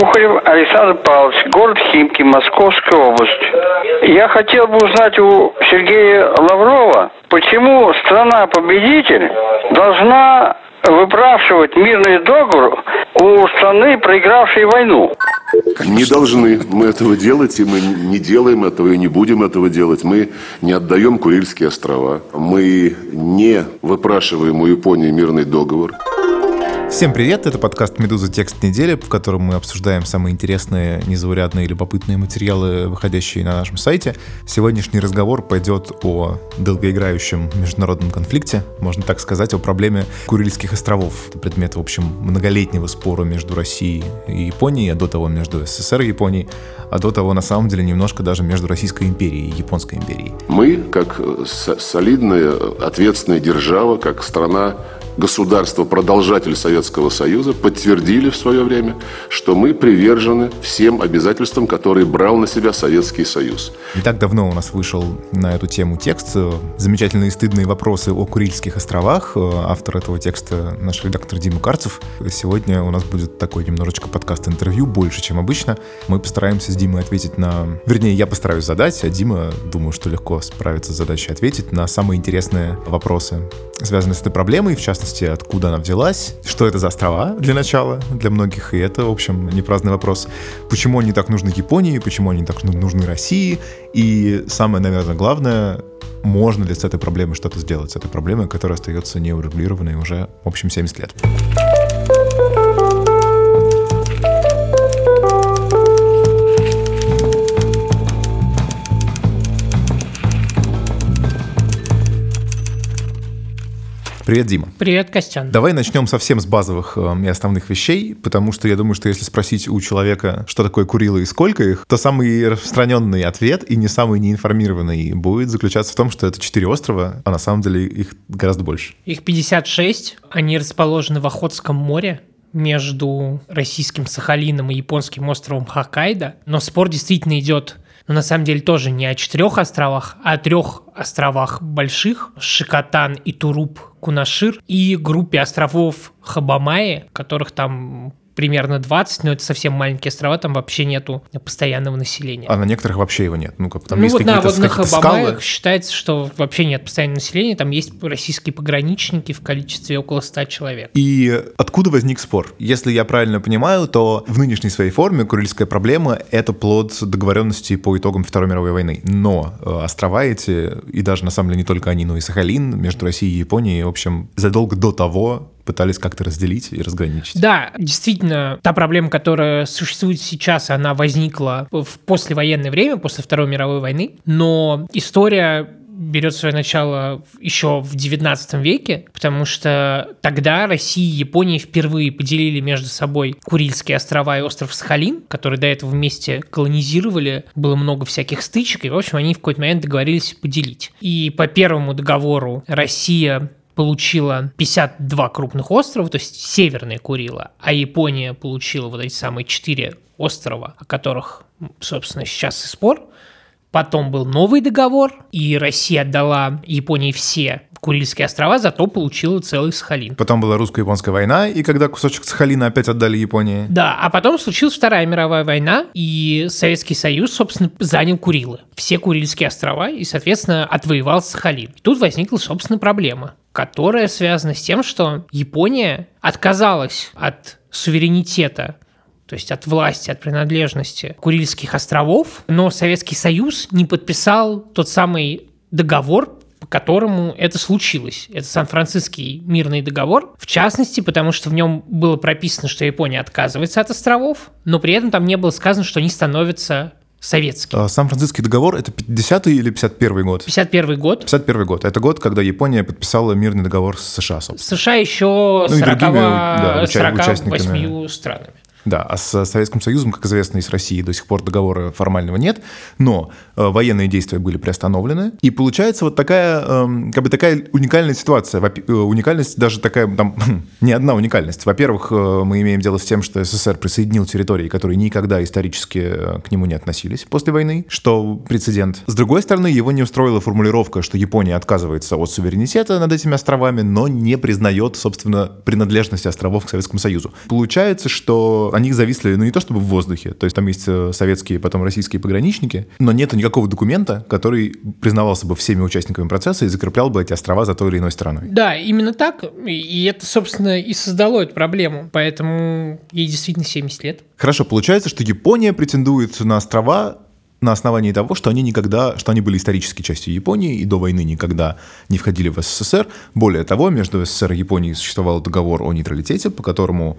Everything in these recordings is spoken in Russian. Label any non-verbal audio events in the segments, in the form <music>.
Кухарев Александр Павлович, город Химки, Московская область. Я хотел бы узнать у Сергея Лаврова, почему страна-победитель должна выпрашивать мирный договор у страны, проигравшей войну. Не должны мы этого делать, и мы не делаем этого, и не будем этого делать. Мы не отдаем Курильские острова. Мы не выпрашиваем у Японии мирный договор. Всем привет, это подкаст «Медуза. Текст недели», в котором мы обсуждаем самые интересные, незаурядные любопытные материалы, выходящие на нашем сайте. Сегодняшний разговор пойдет о долгоиграющем международном конфликте, можно так сказать, о проблеме Курильских островов. Предмет, в общем, многолетнего спора между Россией и Японией, а до того между СССР и Японией, а до того, на самом деле, немножко даже между Российской империей и Японской империей. Мы, как солидная, ответственная держава, как страна государство-продолжатель Советского Союза подтвердили в свое время, что мы привержены всем обязательствам, которые брал на себя Советский Союз. Не так давно у нас вышел на эту тему текст «Замечательные стыдные вопросы о Курильских островах». Автор этого текста наш редактор Дима Карцев. Сегодня у нас будет такой немножечко подкаст-интервью, больше, чем обычно. Мы постараемся с Димой ответить на... Вернее, я постараюсь задать, а Дима, думаю, что легко справится с задачей ответить на самые интересные вопросы, связанные с этой проблемой, в частности, частности, откуда она взялась, что это за острова для начала, для многих, и это, в общем, не праздный вопрос. Почему они так нужны Японии, почему они так нужны России, и самое, наверное, главное, можно ли с этой проблемой что-то сделать, с этой проблемой, которая остается неурегулированной уже, в общем, 70 лет. Привет, Дима. Привет, Костян. Давай начнем совсем с базовых э, и основных вещей, потому что я думаю, что если спросить у человека, что такое Курилы и сколько их, то самый распространенный ответ и не самый неинформированный будет заключаться в том, что это четыре острова, а на самом деле их гораздо больше. Их 56, они расположены в Охотском море, между российским Сахалином и японским островом Хоккайдо. Но спор действительно идет но на самом деле тоже не о четырех островах, а о трех островах больших – Шикотан и Туруп Кунашир и группе островов Хабамаи, которых там примерно 20, но это совсем маленькие острова, там вообще нету постоянного населения. А на некоторых вообще его нет? Ну, как там ну есть вот на, вот на Хабамаях считается, что вообще нет постоянного населения, там есть российские пограничники в количестве около 100 человек. И откуда возник спор? Если я правильно понимаю, то в нынешней своей форме Курильская проблема — это плод договоренности по итогам Второй мировой войны. Но э, острова эти, и даже на самом деле не только они, но и Сахалин между Россией и Японией, в общем, задолго до того пытались как-то разделить и разграничить. Да, действительно, та проблема, которая существует сейчас, она возникла в послевоенное время, после Второй мировой войны, но история берет свое начало еще в 19 веке, потому что тогда Россия и Япония впервые поделили между собой Курильские острова и остров Сахалин, которые до этого вместе колонизировали, было много всяких стычек, и, в общем, они в какой-то момент договорились поделить. И по первому договору Россия получила 52 крупных острова, то есть Северная Курила, а Япония получила вот эти самые четыре острова, о которых, собственно, сейчас и спор. Потом был новый договор, и Россия отдала Японии все Курильские острова, зато получила целый Сахалин. Потом была русско-японская война, и когда кусочек Сахалина опять отдали Японии. Да, а потом случилась Вторая мировая война, и Советский Союз, собственно, занял Курилы. Все Курильские острова, и, соответственно, отвоевал Сахалин. И тут возникла, собственно, проблема которая связана с тем, что Япония отказалась от суверенитета то есть от власти, от принадлежности Курильских островов, но Советский Союз не подписал тот самый договор, по которому это случилось. Это Сан-Франциский мирный договор, в частности, потому что в нем было прописано, что Япония отказывается от островов, но при этом там не было сказано, что они становятся советский. А, Сан-Франциский договор — это 50-й или 51-й год? 51-й год. 51-й год. Это год, когда Япония подписала мирный договор с США, собственно. США еще ну, 40, другими, да, 48 странами. Да, а с Советским Союзом, как известно, и с Россией до сих пор договора формального нет, но э, военные действия были приостановлены, и получается вот такая, э, как бы такая уникальная ситуация. Э, уникальность даже такая, там, <clears throat> не одна уникальность. Во-первых, э, мы имеем дело с тем, что СССР присоединил территории, которые никогда исторически э, к нему не относились после войны, что прецедент. С другой стороны, его не устроила формулировка, что Япония отказывается от суверенитета над этими островами, но не признает, собственно, принадлежность островов к Советскому Союзу. Получается, что что они зависли, ну не то чтобы в воздухе, то есть там есть э, советские, потом российские пограничники, но нет никакого документа, который признавался бы всеми участниками процесса и закреплял бы эти острова за той или иной стороной. Да, именно так. И это, собственно, и создало эту проблему. Поэтому ей действительно 70 лет. Хорошо, получается, что Япония претендует на острова на основании того, что они никогда, что они были исторической частью Японии и до войны никогда не входили в СССР. Более того, между СССР и Японией существовал договор о нейтралитете, по которому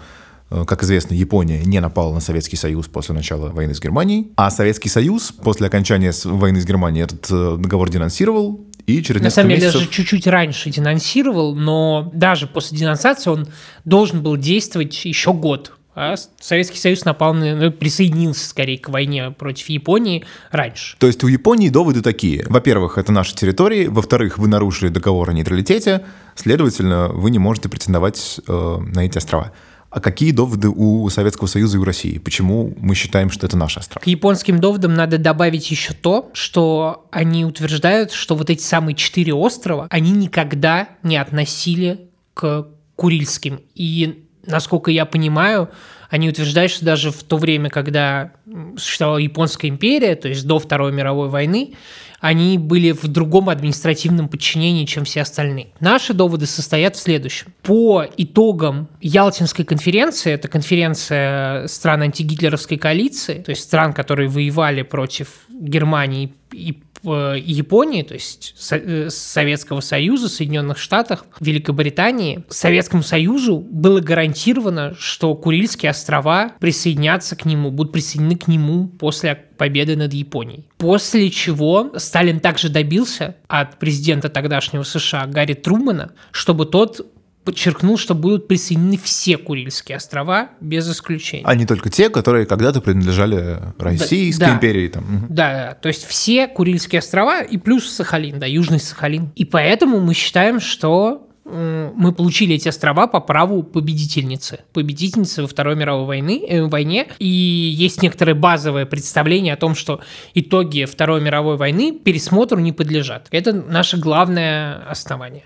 как известно, Япония не напала на Советский Союз после начала войны с Германией, а Советский Союз после окончания войны с Германией этот э, договор денонсировал, и через На самом деле месяцев... даже чуть-чуть раньше денонсировал, но даже после денонсации он должен был действовать еще год. А Советский Союз напал на, ну, присоединился скорее к войне против Японии раньше. То есть у Японии доводы такие. Во-первых, это наши территории. Во-вторых, вы нарушили договор о нейтралитете. Следовательно, вы не можете претендовать э, на эти острова. А какие доводы у Советского Союза и у России? Почему мы считаем, что это наши острова? К японским доводам надо добавить еще то, что они утверждают, что вот эти самые четыре острова, они никогда не относили к Курильским. И насколько я понимаю, они утверждают, что даже в то время, когда существовала Японская империя, то есть до Второй мировой войны, они были в другом административном подчинении, чем все остальные. Наши доводы состоят в следующем. По итогам Ялтинской конференции, это конференция стран антигитлеровской коалиции, то есть стран, которые воевали против Германии и Японии, то есть э, Советского Союза, Соединенных Штатах, Великобритании, Советскому Союзу было гарантировано, что Курильские острова присоединятся к нему, будут присоединены к нему после победы над Японией. После чего Сталин также добился от президента тогдашнего США Гарри Трумана, чтобы тот подчеркнул, что будут присоединены все Курильские острова без исключения. А не только те, которые когда-то принадлежали Российской да, империи. Там. Да, да, то есть все Курильские острова и плюс Сахалин, да, Южный Сахалин. И поэтому мы считаем, что мы получили эти острова по праву победительницы. Победительницы во Второй мировой войны, э, войне. И есть некоторое базовое представление о том, что итоги Второй мировой войны пересмотру не подлежат. Это наше главное основание.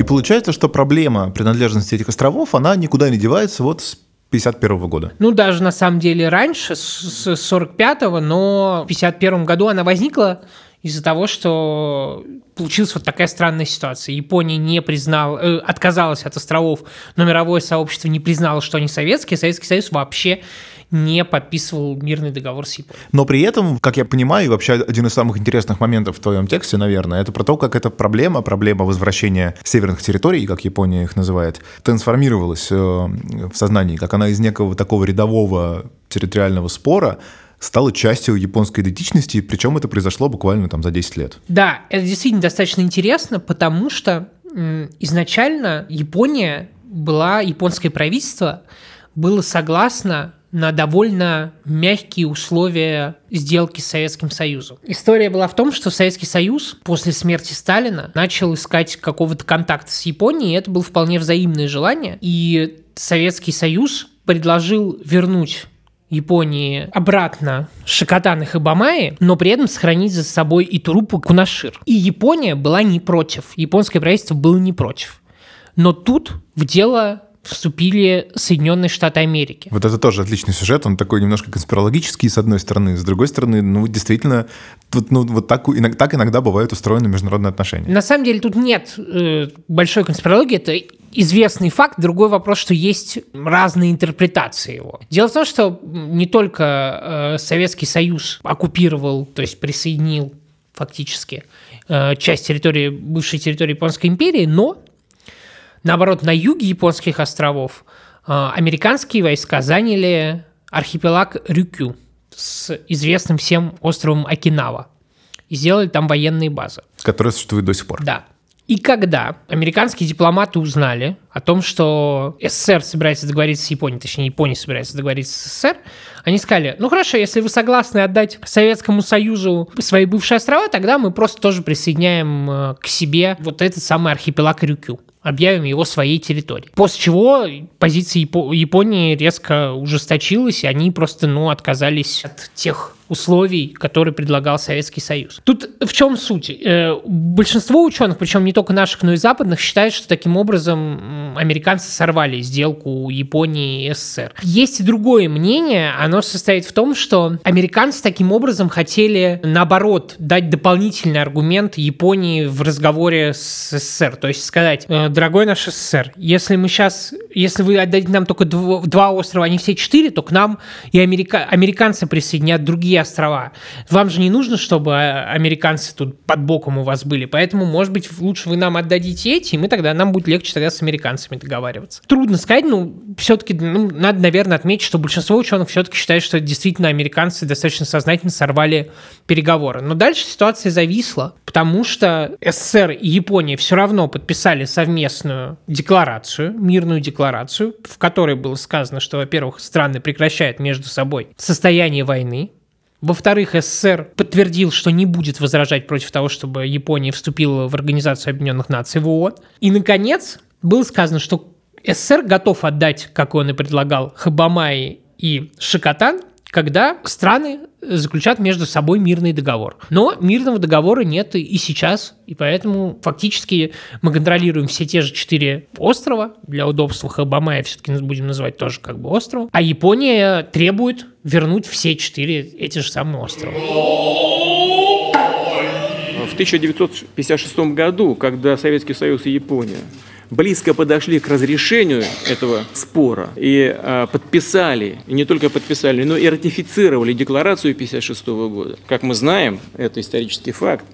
И получается, что проблема принадлежности этих островов, она никуда не девается вот с 51 года. Ну, даже на самом деле раньше, с 45-го, но в 51 году она возникла из-за того, что получилась вот такая странная ситуация. Япония не признала, э, отказалась от островов, но мировое сообщество не признало, что они советские, Советский Союз вообще не подписывал мирный договор с Японией. Но при этом, как я понимаю, и вообще один из самых интересных моментов в твоем тексте, наверное, это про то, как эта проблема, проблема возвращения северных территорий, как Япония их называет, трансформировалась э, в сознании, как она из некого такого рядового территориального спора стала частью японской идентичности, причем это произошло буквально там за 10 лет. Да, это действительно достаточно интересно, потому что изначально Япония была, японское правительство было согласно на довольно мягкие условия сделки с Советским Союзом. История была в том, что Советский Союз после смерти Сталина начал искать какого-то контакта с Японией, и это было вполне взаимное желание. И Советский Союз предложил вернуть Японии обратно Шикотан и Бамаи, но при этом сохранить за собой и труппу Кунашир. И Япония была не против. Японское правительство было не против. Но тут в дело вступили Соединенные Штаты Америки. Вот это тоже отличный сюжет, он такой немножко конспирологический, с одной стороны, с другой стороны, ну, действительно, тут, ну, вот так, так иногда бывают устроены международные отношения. На самом деле тут нет э, большой конспирологии, это известный факт. Другой вопрос, что есть разные интерпретации его. Дело в том, что не только э, Советский Союз оккупировал, то есть присоединил фактически э, часть территории, бывшей территории Японской империи, но Наоборот, на юге японских островов а, американские войска заняли архипелаг Рюкю с известным всем островом Окинава и сделали там военные базы. Которые существуют до сих пор. Да. И когда американские дипломаты узнали о том, что СССР собирается договориться с Японией, точнее, Япония собирается договориться с СССР, они сказали, ну хорошо, если вы согласны отдать Советскому Союзу свои бывшие острова, тогда мы просто тоже присоединяем э, к себе вот этот самый архипелаг Рюкю объявим его своей территорией. После чего позиция Японии резко ужесточилась, и они просто, ну, отказались от тех условий, которые предлагал Советский Союз. Тут в чем суть? Э, большинство ученых, причем не только наших, но и западных, считают, что таким образом американцы сорвали сделку Японии и СССР. Есть и другое мнение, оно состоит в том, что американцы таким образом хотели, наоборот, дать дополнительный аргумент Японии в разговоре с СССР. То есть сказать, «Э, дорогой наш СССР, если мы сейчас, если вы отдадите нам только два острова, а не все четыре, то к нам и америка... американцы присоединят другие острова. Вам же не нужно, чтобы а, американцы тут под боком у вас были, поэтому, может быть, лучше вы нам отдадите эти, и мы тогда, нам будет легче тогда с американцами договариваться. Трудно сказать, но все-таки ну, надо, наверное, отметить, что большинство ученых все-таки считают, что действительно американцы достаточно сознательно сорвали переговоры. Но дальше ситуация зависла, потому что СССР и Япония все равно подписали совместную декларацию, мирную декларацию, в которой было сказано, что, во-первых, страны прекращают между собой состояние войны, во-вторых, СССР подтвердил, что не будет возражать против того, чтобы Япония вступила в Организацию Объединенных Наций в ООН. И, наконец, было сказано, что СССР готов отдать, как он и предлагал, Хабамаи и Шикотан когда страны заключат между собой мирный договор. Но мирного договора нет и сейчас, и поэтому фактически мы контролируем все те же четыре острова. Для удобства Хабамая все-таки будем называть тоже как бы остров. А Япония требует вернуть все четыре эти же самые острова. В 1956 году, когда Советский Союз и Япония близко подошли к разрешению этого спора и э, подписали, и не только подписали, но и ратифицировали декларацию 1956 года. Как мы знаем, это исторический факт,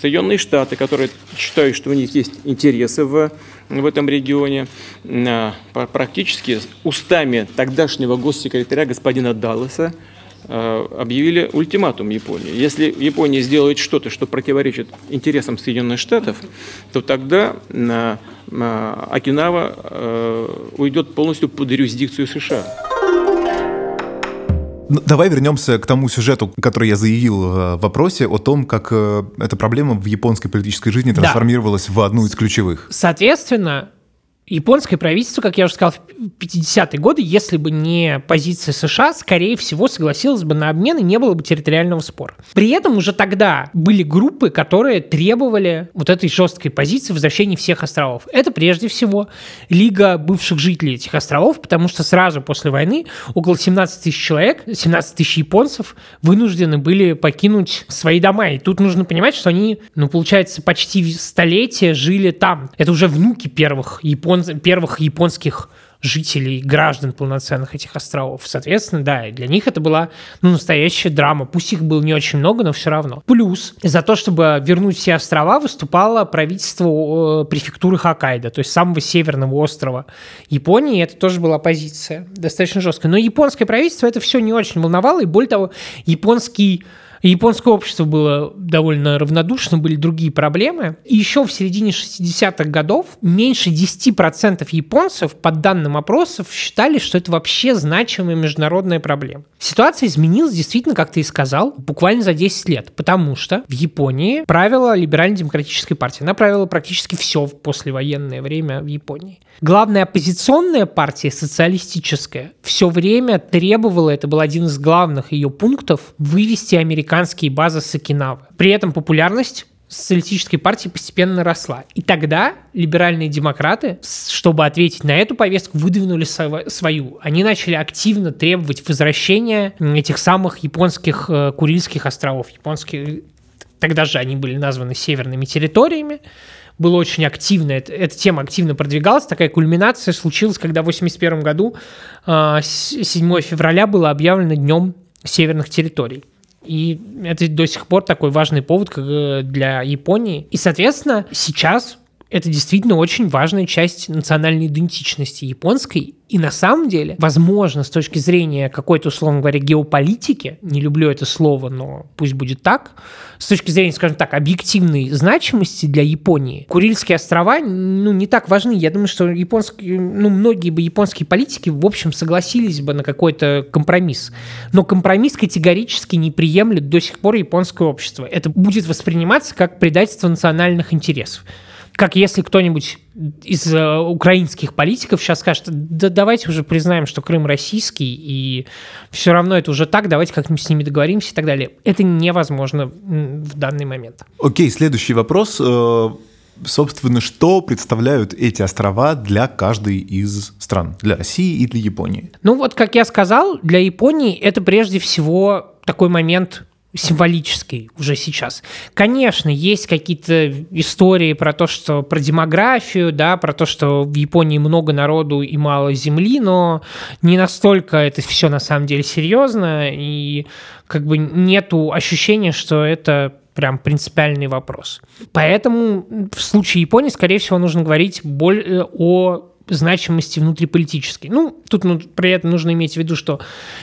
Соединенные Штаты, которые считают, что у них есть интересы в, в этом регионе, э, практически устами тогдашнего госсекретаря господина Далласа объявили ультиматум Японии. Если Япония сделает что-то, что противоречит интересам Соединенных Штатов, то тогда на, на Окинава э, уйдет полностью под юрисдикцию США. Ну, давай вернемся к тому сюжету, который я заявил э, в вопросе о том, как эта проблема в японской политической жизни трансформировалась да. в одну из ключевых. Соответственно, Японское правительство, как я уже сказал, в 50-е годы, если бы не позиция США, скорее всего, согласилось бы на обмен и не было бы территориального спора. При этом уже тогда были группы, которые требовали вот этой жесткой позиции возвращения всех островов. Это прежде всего Лига бывших жителей этих островов, потому что сразу после войны около 17 тысяч человек, 17 тысяч японцев вынуждены были покинуть свои дома. И тут нужно понимать, что они, ну, получается, почти столетие жили там. Это уже внуки первых японцев япон... первых японских жителей, граждан полноценных этих островов. Соответственно, да, для них это была ну, настоящая драма. Пусть их было не очень много, но все равно. Плюс за то, чтобы вернуть все острова, выступало правительство э, префектуры Хоккайдо, то есть самого северного острова Японии. Это тоже была позиция достаточно жесткая. Но японское правительство это все не очень волновало, и более того, японский японское общество было довольно равнодушно, были другие проблемы. И еще в середине 60-х годов меньше 10% японцев, по данным опросов, считали, что это вообще значимая международная проблема. Ситуация изменилась действительно, как ты и сказал, буквально за 10 лет, потому что в Японии правила либерально-демократической партии. Она правила практически все в послевоенное время в Японии. Главная оппозиционная партия, социалистическая, все время требовала, это был один из главных ее пунктов, вывести американские базы с Окинавы. При этом популярность социалистической партии постепенно росла. И тогда либеральные демократы, чтобы ответить на эту повестку, выдвинули свою. Они начали активно требовать возвращения этих самых японских э, Курильских островов. Японские, тогда же они были названы северными территориями было очень активно, это, эта тема активно продвигалась, такая кульминация случилась, когда в 1981 году 7 а, февраля было объявлено Днем северных территорий. И это до сих пор такой важный повод э, для Японии. И, соответственно, сейчас это действительно очень важная часть национальной идентичности японской. И на самом деле, возможно, с точки зрения какой-то, условно говоря, геополитики, не люблю это слово, но пусть будет так, с точки зрения, скажем так, объективной значимости для Японии, Курильские острова, ну, не так важны. Я думаю, что японские, ну, многие бы японские политики, в общем, согласились бы на какой-то компромисс. Но компромисс категорически не приемлет до сих пор японское общество. Это будет восприниматься как предательство национальных интересов. Как если кто-нибудь из э, украинских политиков сейчас скажет, да давайте уже признаем, что Крым российский, и все равно это уже так, давайте как-нибудь с ними договоримся и так далее. Это невозможно в данный момент. Окей, следующий вопрос. Э, собственно, что представляют эти острова для каждой из стран, для России и для Японии? Ну вот, как я сказал, для Японии это прежде всего такой момент символический уже сейчас. Конечно, есть какие-то истории про то, что про демографию, да, про то, что в Японии много народу и мало земли, но не настолько это все на самом деле серьезно, и как бы нету ощущения, что это прям принципиальный вопрос. Поэтому в случае Японии, скорее всего, нужно говорить более о значимости внутриполитической. Ну, тут ну, при этом нужно иметь в виду, что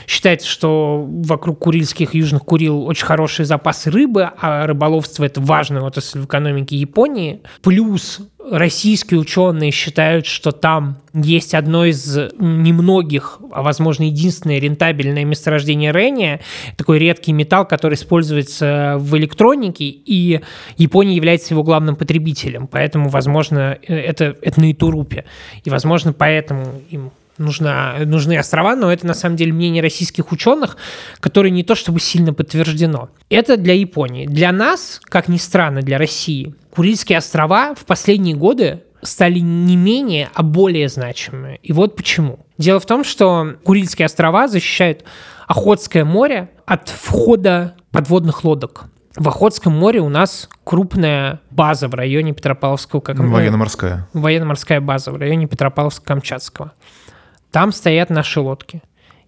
считается, что вокруг Курильских Южных Курил очень хорошие запасы рыбы, а рыболовство – это важная отрасль в экономике Японии. Плюс российские ученые считают, что там есть одно из немногих, а возможно единственное рентабельное месторождение рения, такой редкий металл, который используется в электронике, и Япония является его главным потребителем, поэтому, возможно, это, это на Итурупе, и, возможно, поэтому им нужна, нужны острова, но это на самом деле мнение российских ученых, которое не то чтобы сильно подтверждено. Это для Японии. Для нас, как ни странно, для России, Курильские острова в последние годы стали не менее, а более значимыми. И вот почему. Дело в том, что Курильские острова защищают Охотское море от входа подводных лодок. В Охотском море у нас крупная база в районе Петропавловского... Как, военно-морская. Военно-морская база в районе Петропавловска-Камчатского. Там стоят наши лодки.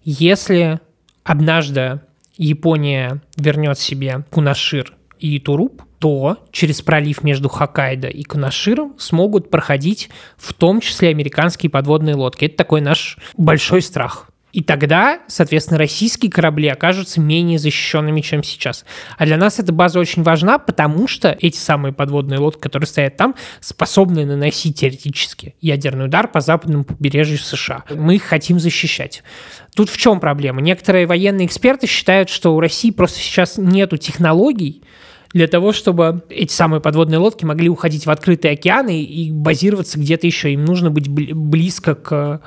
Если однажды Япония вернет себе Кунашир и Туруп, то через пролив между Хоккайдо и Кунаширом смогут проходить в том числе американские подводные лодки. Это такой наш большой страх. И тогда, соответственно, российские корабли окажутся менее защищенными, чем сейчас. А для нас эта база очень важна, потому что эти самые подводные лодки, которые стоят там, способны наносить теоретически ядерный удар по западному побережью США. Мы их хотим защищать. Тут в чем проблема? Некоторые военные эксперты считают, что у России просто сейчас нету технологий, для того, чтобы эти самые подводные лодки могли уходить в открытые океаны и базироваться где-то еще. Им нужно быть близко к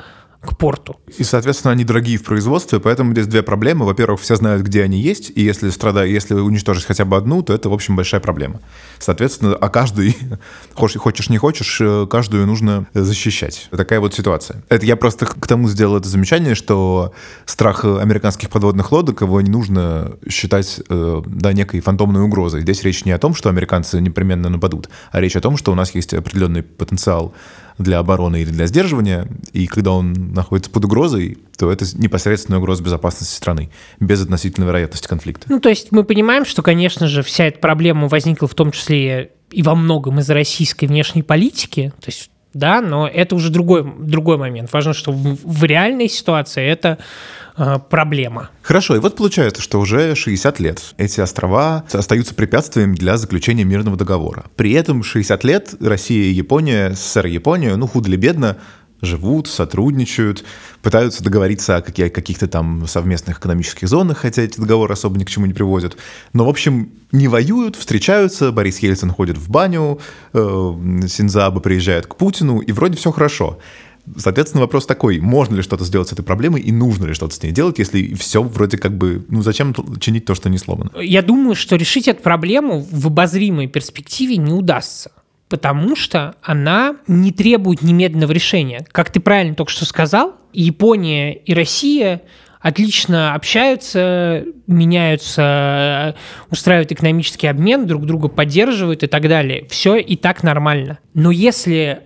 к порту. И, соответственно, они дорогие в производстве, поэтому здесь две проблемы. Во-первых, все знают, где они есть, и если страда, если уничтожить хотя бы одну, то это, в общем, большая проблема. Соответственно, а каждый, <laughs> хочешь не хочешь, э, каждую нужно защищать. Такая вот ситуация. Это я просто к тому сделал это замечание, что страх американских подводных лодок, его не нужно считать э, да, некой фантомной угрозой. Здесь речь не о том, что американцы непременно нападут, а речь о том, что у нас есть определенный потенциал для обороны или для сдерживания, и когда он находится под угрозой, то это непосредственная угроза безопасности страны, без относительной вероятности конфликта. Ну, то есть мы понимаем, что, конечно же, вся эта проблема возникла в том числе и во многом из-за российской внешней политики, то есть да, но это уже другой, другой момент. Важно, что в, в реальной ситуации это э, проблема. Хорошо, и вот получается, что уже 60 лет эти острова остаются препятствием для заключения мирного договора. При этом 60 лет Россия и Япония, СССР и Япония, ну, худо ли бедно, живут, сотрудничают, пытаются договориться о каких-то там совместных экономических зонах, хотя эти договоры особо ни к чему не приводят. Но, в общем, не воюют, встречаются, Борис Ельцин ходит в баню, э, Синзаба приезжает к Путину, и вроде все хорошо. Соответственно, вопрос такой, можно ли что-то сделать с этой проблемой и нужно ли что-то с ней делать, если все вроде как бы, ну зачем чинить то, что не сломано? Я думаю, что решить эту проблему в обозримой перспективе не удастся потому что она не требует немедленного решения. Как ты правильно только что сказал, Япония и Россия отлично общаются, меняются, устраивают экономический обмен, друг друга поддерживают и так далее. Все и так нормально. Но если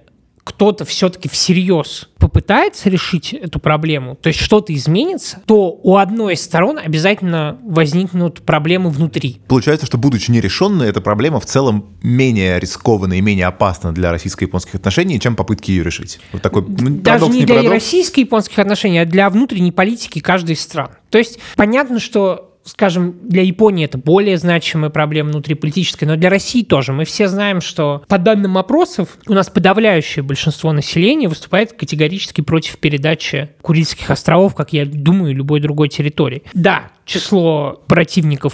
кто-то все-таки всерьез попытается решить эту проблему, то есть что-то изменится, то у одной из сторон обязательно возникнут проблемы внутри. Получается, что будучи нерешенной, эта проблема в целом менее рискованна и менее опасна для российско-японских отношений, чем попытки ее решить. Вот такой Даже не для российско-японских отношений, а для внутренней политики каждой из стран. То есть понятно, что скажем, для Японии это более значимая проблема внутриполитическая, но для России тоже. Мы все знаем, что по данным опросов у нас подавляющее большинство населения выступает категорически против передачи Курильских островов, как я думаю, любой другой территории. Да, число противников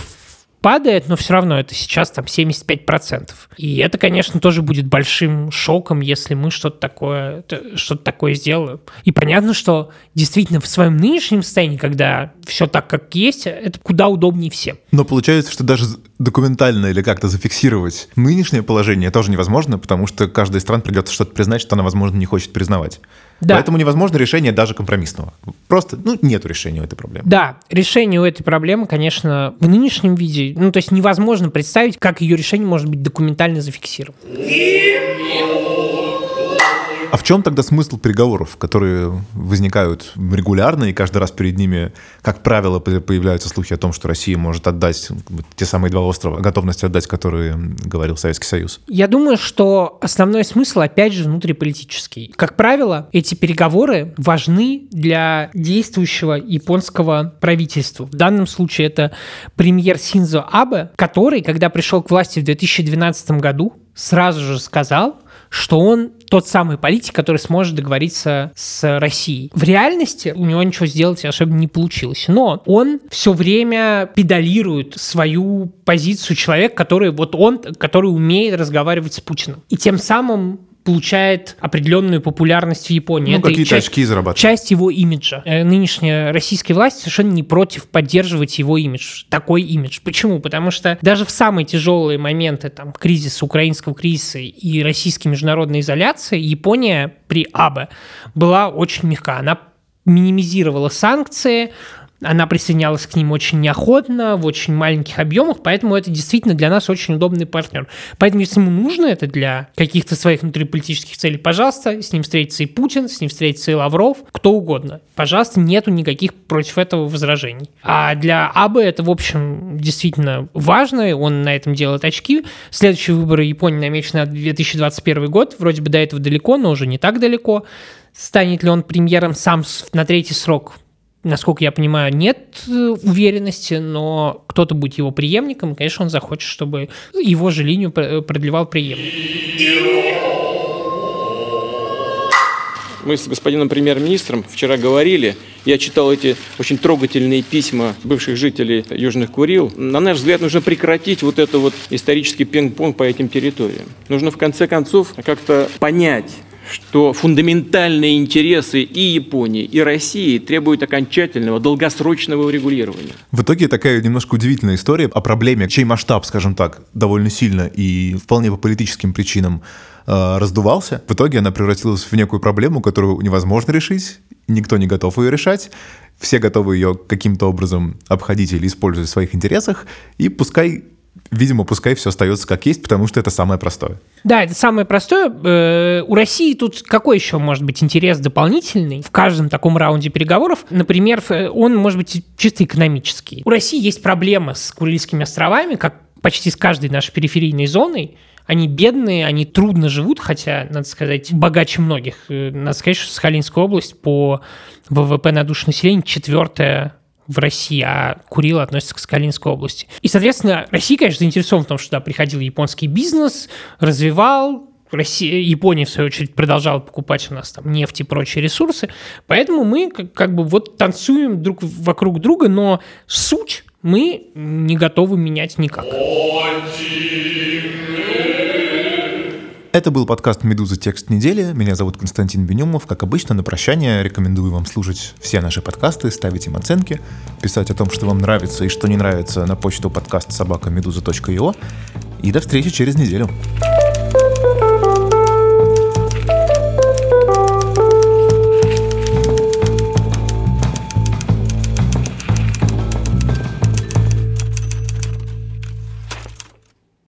падает, но все равно это сейчас там 75%. И это, конечно, тоже будет большим шоком, если мы что-то такое, что-то такое сделаем. И понятно, что действительно в своем нынешнем состоянии, когда все так, как есть, это куда удобнее всем. Но получается, что даже документально или как-то зафиксировать нынешнее положение тоже невозможно, потому что каждой стран придется что-то признать, что она, возможно, не хочет признавать. Да. Поэтому невозможно решение даже компромиссного. Просто, ну, нету решения у этой проблемы. Да, решение у этой проблемы, конечно, в нынешнем виде, ну, то есть невозможно представить, как ее решение может быть документально зафиксировано. А в чем тогда смысл переговоров, которые возникают регулярно, и каждый раз перед ними, как правило, появляются слухи о том, что Россия может отдать те самые два острова, готовность отдать, которые говорил Советский Союз? Я думаю, что основной смысл, опять же, внутриполитический. Как правило, эти переговоры важны для действующего японского правительства. В данном случае это премьер Синзо Абе, который, когда пришел к власти в 2012 году, сразу же сказал, что он тот самый политик, который сможет договориться с Россией. В реальности у него ничего сделать особенно не получилось. Но он все время педалирует свою позицию человека, который вот он, который умеет разговаривать с Путиным. И тем самым получает определенную популярность в Японии. Ну, какие-то часть, очки зарабатывает. Часть его имиджа. Э, нынешняя российская власть совершенно не против поддерживать его имидж, такой имидж. Почему? Потому что даже в самые тяжелые моменты там, кризиса, украинского кризиса и российской международной изоляции Япония при АБЭ была очень мягка. Она минимизировала санкции, она присоединялась к ним очень неохотно, в очень маленьких объемах, поэтому это действительно для нас очень удобный партнер. Поэтому, если ему нужно это для каких-то своих внутриполитических целей, пожалуйста, с ним встретится и Путин, с ним встретится и Лавров, кто угодно. Пожалуйста, нету никаких против этого возражений. А для АБ это, в общем, действительно важно, он на этом делает очки. Следующие выборы Японии намечены на 2021 год, вроде бы до этого далеко, но уже не так далеко. Станет ли он премьером сам на третий срок? Насколько я понимаю, нет э, уверенности, но кто-то будет его преемником, и, конечно, он захочет, чтобы его же линию продлевал преемник. Мы с господином премьер-министром вчера говорили, я читал эти очень трогательные письма бывших жителей Южных Курил. На наш взгляд, нужно прекратить вот это вот исторический пинг-понг по этим территориям. Нужно в конце концов как-то понять, что фундаментальные интересы и Японии, и России требуют окончательного, долгосрочного урегулирования. В итоге такая немножко удивительная история о проблеме, чей масштаб, скажем так, довольно сильно и вполне по политическим причинам э, раздувался. В итоге она превратилась в некую проблему, которую невозможно решить, никто не готов ее решать, все готовы ее каким-то образом обходить или использовать в своих интересах, и пускай видимо, пускай все остается как есть, потому что это самое простое. Да, это самое простое. Э, у России тут какой еще может быть интерес дополнительный в каждом таком раунде переговоров? Например, он может быть чисто экономический. У России есть проблема с Курильскими островами, как почти с каждой нашей периферийной зоной. Они бедные, они трудно живут, хотя, надо сказать, богаче многих. Э, надо сказать, что Сахалинская область по ВВП на душу населения четвертая в России, а Курила относится к Скалинской области. И, соответственно, Россия, конечно, заинтересована в том, что туда приходил японский бизнес, развивал, Россия, Япония, в свою очередь, продолжала покупать у нас там нефть и прочие ресурсы. Поэтому мы как, как бы вот танцуем друг вокруг друга, но суть мы не готовы менять никак. Это был подкаст «Медуза. Текст недели». Меня зовут Константин Бенюмов. Как обычно, на прощание рекомендую вам слушать все наши подкасты, ставить им оценки, писать о том, что вам нравится и что не нравится на почту подкаст собака медуза.io. И до встречи через неделю.